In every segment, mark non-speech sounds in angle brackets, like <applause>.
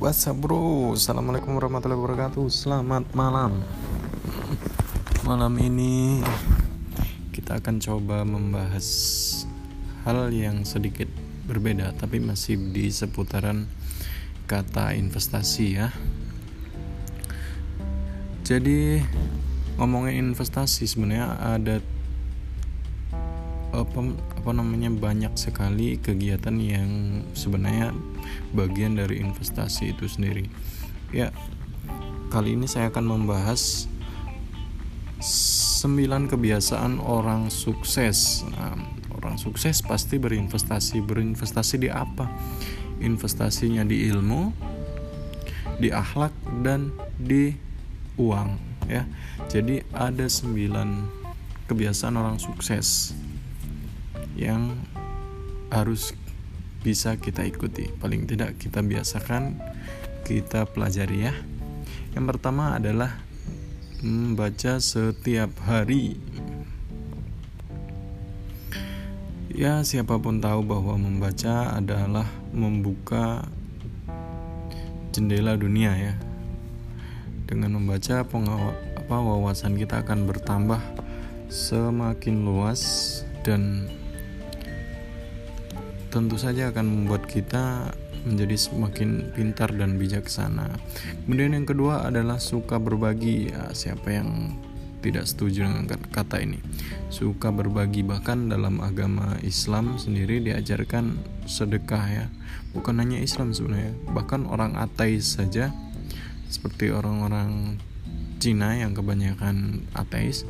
What's up bro? Assalamualaikum warahmatullahi wabarakatuh. Selamat malam. <laughs> Malam ini Kita akan coba membahas Hal yang sedikit berbeda Tapi masih di seputaran Kata investasi ya. Jadi Ngomongin investasi sebenarnya ada apa, apa namanya banyak sekali kegiatan yang sebenarnya bagian dari investasi itu sendiri. Ya, kali ini saya akan membahas 9 kebiasaan orang sukses. Nah, orang sukses pasti berinvestasi. Berinvestasi di apa? Investasinya di ilmu, di akhlak dan di uang ya. Jadi ada 9 kebiasaan orang sukses yang harus bisa kita ikuti. Paling tidak kita biasakan, kita pelajari ya. Yang pertama adalah membaca setiap hari. Ya, siapa pun tahu bahwa membaca adalah membuka jendela dunia ya. Dengan membaca apa wawasan kita akan bertambah semakin luas dan tentu saja akan membuat kita menjadi semakin pintar dan bijaksana. Kemudian yang kedua adalah suka berbagi. Ya, siapa yang tidak setuju dengan kata ini? Suka berbagi bahkan dalam agama Islam sendiri diajarkan sedekah ya. Bukan hanya Islam sebenarnya, bahkan orang ateis saja seperti orang-orang Cina yang kebanyakan ateis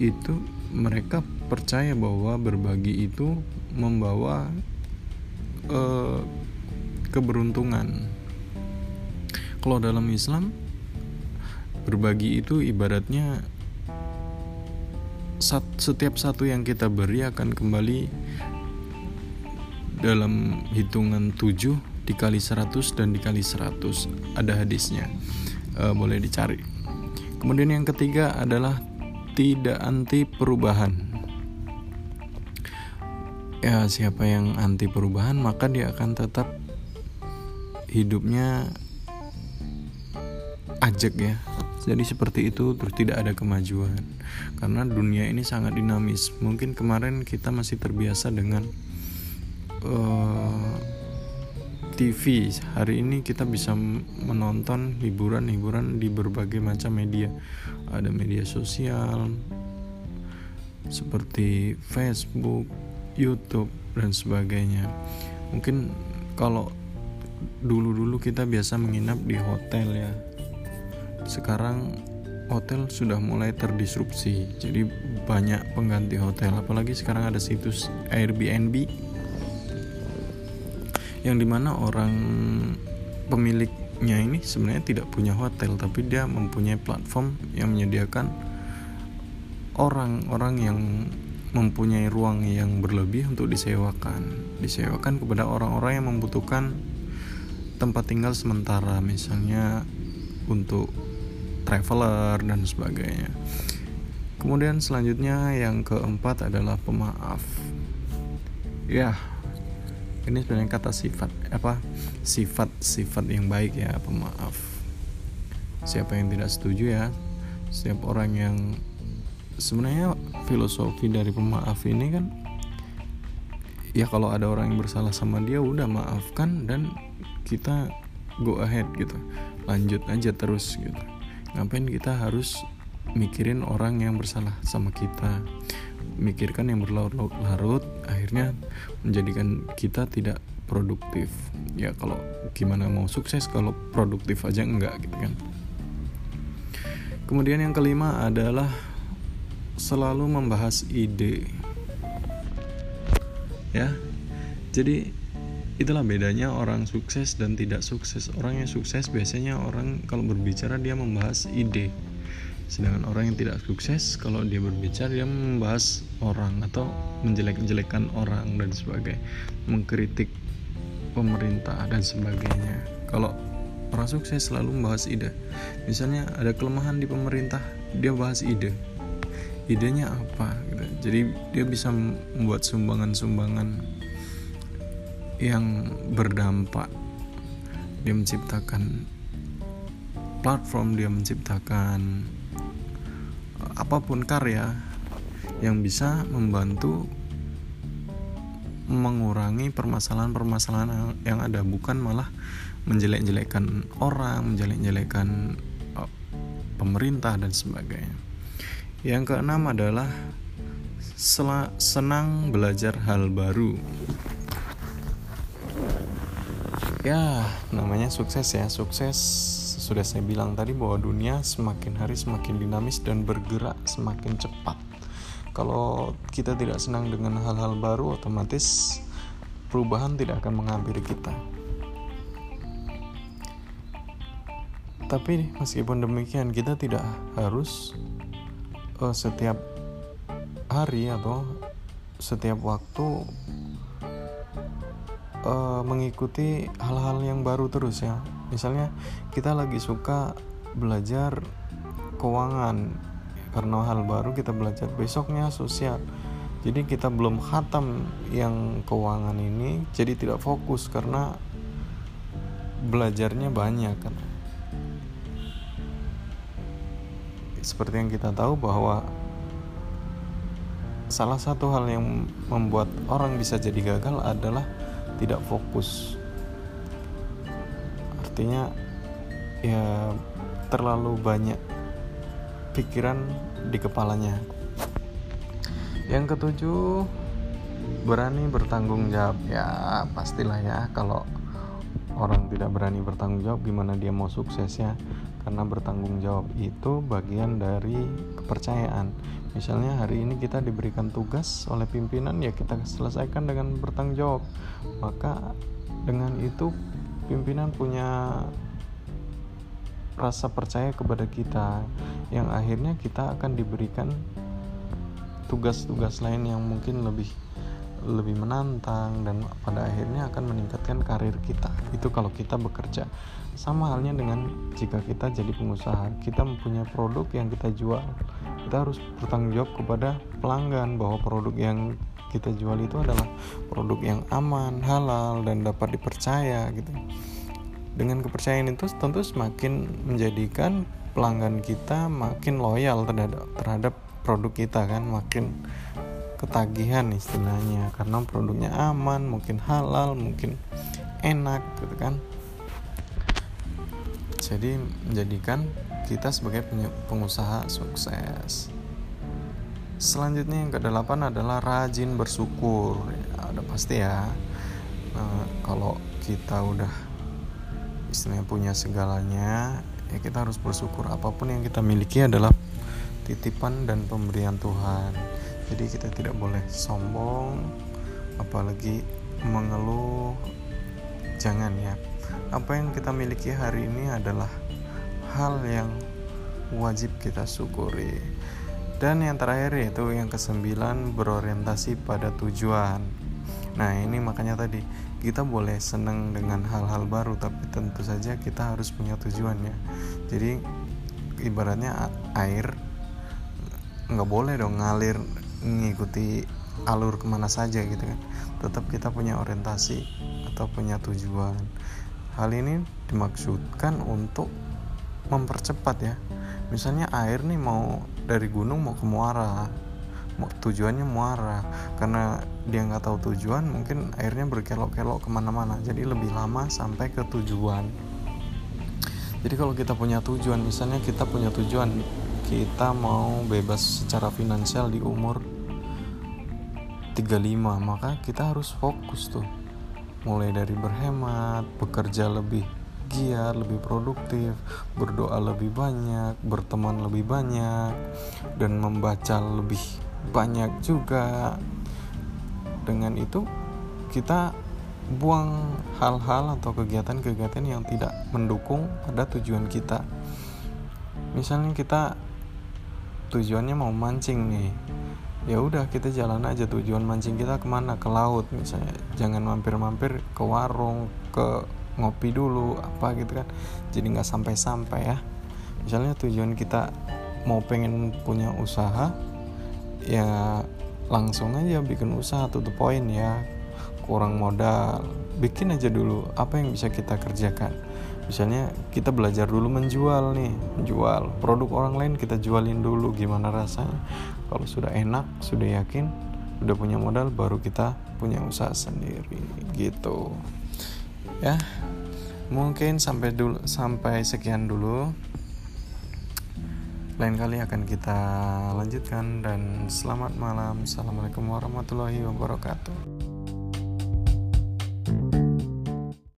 itu mereka percaya bahwa berbagi itu membawa uh, keberuntungan. Kalau dalam Islam berbagi itu ibaratnya sat, setiap satu yang kita beri akan kembali dalam hitungan 7 dikali 100 dan dikali 100 ada hadisnya. E, boleh dicari. Kemudian yang ketiga adalah tidak anti perubahan ya siapa yang anti perubahan maka dia akan tetap hidupnya ajak ya. Jadi seperti itu terus tidak ada kemajuan. Karena dunia ini sangat dinamis. Mungkin kemarin kita masih terbiasa dengan uh, eh, TV hari ini kita bisa menonton hiburan-hiburan di berbagai macam media. Ada media sosial seperti Facebook YouTube dan sebagainya. Mungkin kalau dulu-dulu kita biasa menginap di hotel ya. Sekarang hotel sudah mulai terdisrupsi. Jadi banyak pengganti hotel apalagi sekarang ada situs Airbnb yang di mana orang pemiliknya ini sebenarnya tidak punya hotel tapi dia mempunyai platform yang menyediakan orang-orang yang mempunyai ruang yang berlebih untuk disewakan. Disewakan kepada orang-orang yang membutuhkan tempat tinggal sementara misalnya untuk traveler dan sebagainya. Kemudian selanjutnya yang keempat adalah pemaaf. Ya ini sebenarnya kata sifat apa? Sifat sifat yang baik ya pemaaf. Siapa yang tidak setuju ya? Setiap orang yang sebenarnya filosofi dari pemaaf ini kan ya kalau ada orang yang bersalah sama dia udah maafkan dan kita go ahead gitu. Lanjut aja terus gitu. Ngapain kita harus mikirin orang yang bersalah sama kita? Mikirkan yang berlarut-larut akhirnya menjadikan kita tidak produktif. Ya kalau gimana mau sukses kalau produktif aja enggak gitu kan. Kemudian yang kelima adalah selalu membahas ide. Ya jadi itulah bedanya orang sukses dan tidak sukses. Orang yang sukses biasanya orang kalau berbicara dia membahas ide. Sedangkan orang yang tidak sukses kalau dia berbicara dia membahas orang atau menjelek-jelekan orang dan sebagainya mengkritik pemerintah dan sebagainya. Kalau orang sukses selalu membahas ide. Misalnya ada kelemahan di pemerintah dia bahas ide idenya apa gitu. jadi dia bisa membuat sumbangan-sumbangan yang berdampak dia menciptakan platform dia menciptakan eh, apa pun karya yang bisa membantu mengurangi permasalahan-permasalahan yang ada bukan malah menjelek-jelekan orang, menjelek-jelekan uh, pemerintah dan sebagainya. Yang keenam adalah senang belajar hal baru. Ya, namanya sukses ya. Sukses sudah saya bilang tadi bahwa dunia semakin hari semakin dinamis dan bergerak semakin cepat. Kalau kita tidak senang dengan hal-hal baru, otomatis perubahan tidak akan menghampiri kita. Tapi meskipun demikian, kita tidak harus uh, setiap hari atau setiap waktu uh, mengikuti hal-hal yang baru terus ya. Misalnya kita lagi suka belajar keuangan karena hal baru kita belajar besoknya sosial. Jadi kita belum khatam yang keuangan ini jadi tidak fokus karena belajarnya banyak kan. Seperti yang kita tahu bahwa salah satu hal yang membuat orang bisa jadi gagal adalah tidak fokus. Artinya ya terlalu banyak pikiran di kepalanya. Yang ketujuh berani bertanggung jawab. Ya pastilah ya kalau orang tidak berani bertanggung jawab gimana dia mau sukses ya karena bertanggung jawab itu bagian dari kepercayaan Misalnya hari ini kita diberikan tugas oleh pimpinan ya kita selesaikan dengan bertanggung jawab. Maka dengan itu pimpinan punya rasa percaya kepada kita yang akhirnya kita akan diberikan tugas-tugas lain yang mungkin lebih lebih menantang dan pada akhirnya akan meningkatkan karir kita. Itu kalau kita bekerja. Sama halnya dengan jika kita jadi pengusaha, kita mempunyai produk yang kita jual. Kita harus bertanggung jawab kepada pelanggan bahwa produk yang kita jual itu adalah produk yang aman, halal dan dapat dipercaya gitu. Dengan kepercayaan itu tentu semakin menjadikan pelanggan kita makin loyal terhadap terhadap produk kita kan, makin ketagihan istilahnya karena produknya aman mungkin halal mungkin enak gitu kan. Jadi menjadikan kita sebagai pengusaha sukses. Selanjutnya yang kedelapan adalah rajin bersyukur. Ya, ada pasti ya nah, kalau kita udah istilahnya punya segalanya ya kita harus bersyukur. Apa pun yang kita miliki adalah titipan dan pemberian Tuhan jadi kita tidak boleh sombong apalagi mengeluh. Jangan ya. Apa yang kita miliki hari ini adalah hal yang wajib kita syukuri. Dan yang terakhir yaitu yang kesembilan berorientasi pada tujuan. Nah ini makanya tadi kita boleh senang dengan hal-hal baru tapi tentu saja kita harus punya tujuan ya. Jadi ibaratnya air nggak boleh dong ngalir mengikuti alur ke mana saja gitu kan. Tetap kita punya orientasi atau punya tujuan. Hal ini dimaksudkan untuk mempercepat ya. Misalnya air nih mau dari gunung mau ke muara tujuannya muara. Karena dia nggak tahu tujuan mungkin airnya berkelok-kelok ke mana-mana. Jadi lebih lama sampai ke tujuan. Jadi kalau kita punya tujuan misalnya kita punya tujuan kita mau bebas secara finansial di umur 35 maka kita harus fokus tuh. Mulai dari berhemat bekerja lebih giat lebih produktif berdoa lebih banyak berteman lebih banyak dan membaca lebih banyak juga. Dengan itu kita buang hal-hal atau kegiatan-kegiatan yang tidak mendukung pada tujuan kita. Misalnya kita tujuannya mau mancing nih ya udah kita jalan aja. Tujuan mancing kita ke mana? Ke laut misalnya. Jangan mampir-mampir ke warung ke ngopi dulu apa gitu kan. Jadi nggak sampai-sampai ya. Misalnya tujuan kita mau pengen punya usaha ya langsung aja bikin usaha. Tuh the point ya. Kurang modal. Bikin aja dulu apa yang bisa kita kerjakan. Misalnya kita belajar dulu menjual nih. Menjual produk orang lain kita jualin dulu. Gimana rasanya kalau sudah enak sudah yakin udah punya modal baru kita punya usaha sendiri. Gitu. Ya mungkin sampai dulu sampai sekian dulu. Lain kali akan kita lanjutkan dan selamat malam. Assalamualaikum warahmatullahi wabarakatuh